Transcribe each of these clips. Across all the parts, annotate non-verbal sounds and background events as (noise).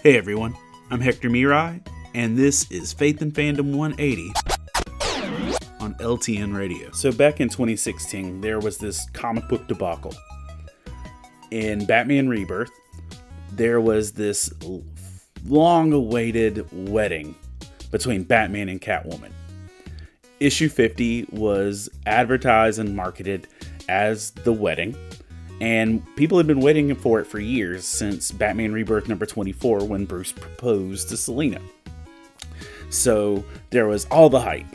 Hey everyone, I'm Hector Miray, and this is Faith and Fandom 180 on LTN Radio. So, back in 2016, there was this comic book debacle. In Batman Rebirth, there was this long awaited wedding between Batman and Catwoman. Issue 50 was advertised and marketed as the wedding and people had been waiting for it for years since Batman Rebirth number 24 when Bruce proposed to Selina. So there was all the hype.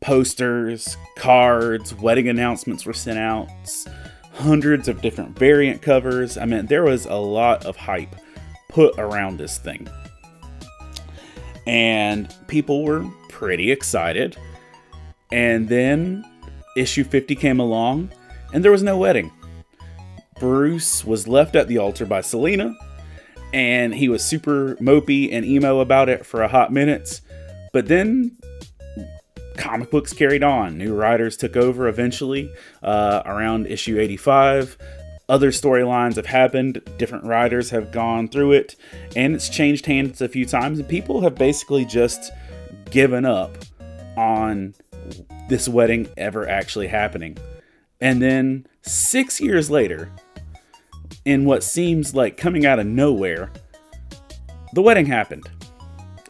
Posters, cards, wedding announcements were sent out, hundreds of different variant covers. I mean, there was a lot of hype put around this thing. And people were pretty excited. And then issue 50 came along, and there was no wedding. Bruce was left at the altar by Selina, and he was super mopey and emo about it for a hot minute. But then comic books carried on. New writers took over eventually uh, around issue 85. Other storylines have happened, different writers have gone through it, and it's changed hands a few times. And people have basically just given up on this wedding ever actually happening. And then six years later, in what seems like coming out of nowhere, the wedding happened.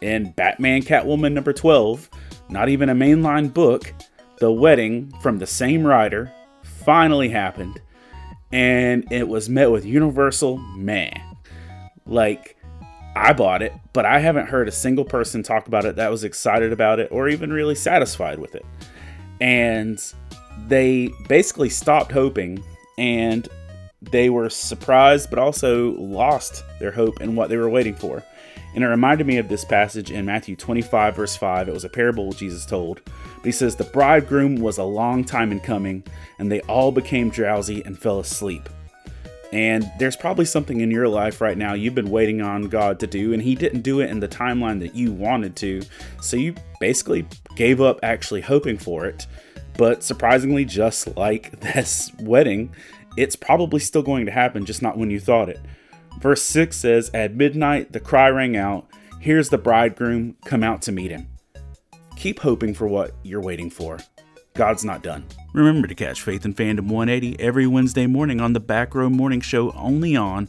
In Batman Catwoman number 12, not even a mainline book, the wedding from the same writer finally happened, and it was met with universal meh. Like, I bought it, but I haven't heard a single person talk about it that was excited about it or even really satisfied with it. And they basically stopped hoping and they were surprised but also lost their hope in what they were waiting for. And it reminded me of this passage in Matthew 25, verse 5. It was a parable Jesus told. But he says, The bridegroom was a long time in coming, and they all became drowsy and fell asleep. And there's probably something in your life right now you've been waiting on God to do, and He didn't do it in the timeline that you wanted to. So you basically gave up actually hoping for it. But surprisingly, just like (laughs) this wedding, it's probably still going to happen, just not when you thought it. Verse 6 says, At midnight the cry rang out, Here's the bridegroom, come out to meet him. Keep hoping for what you're waiting for. God's not done. Remember to catch Faith and Fandom 180 every Wednesday morning on the Back Row Morning Show only on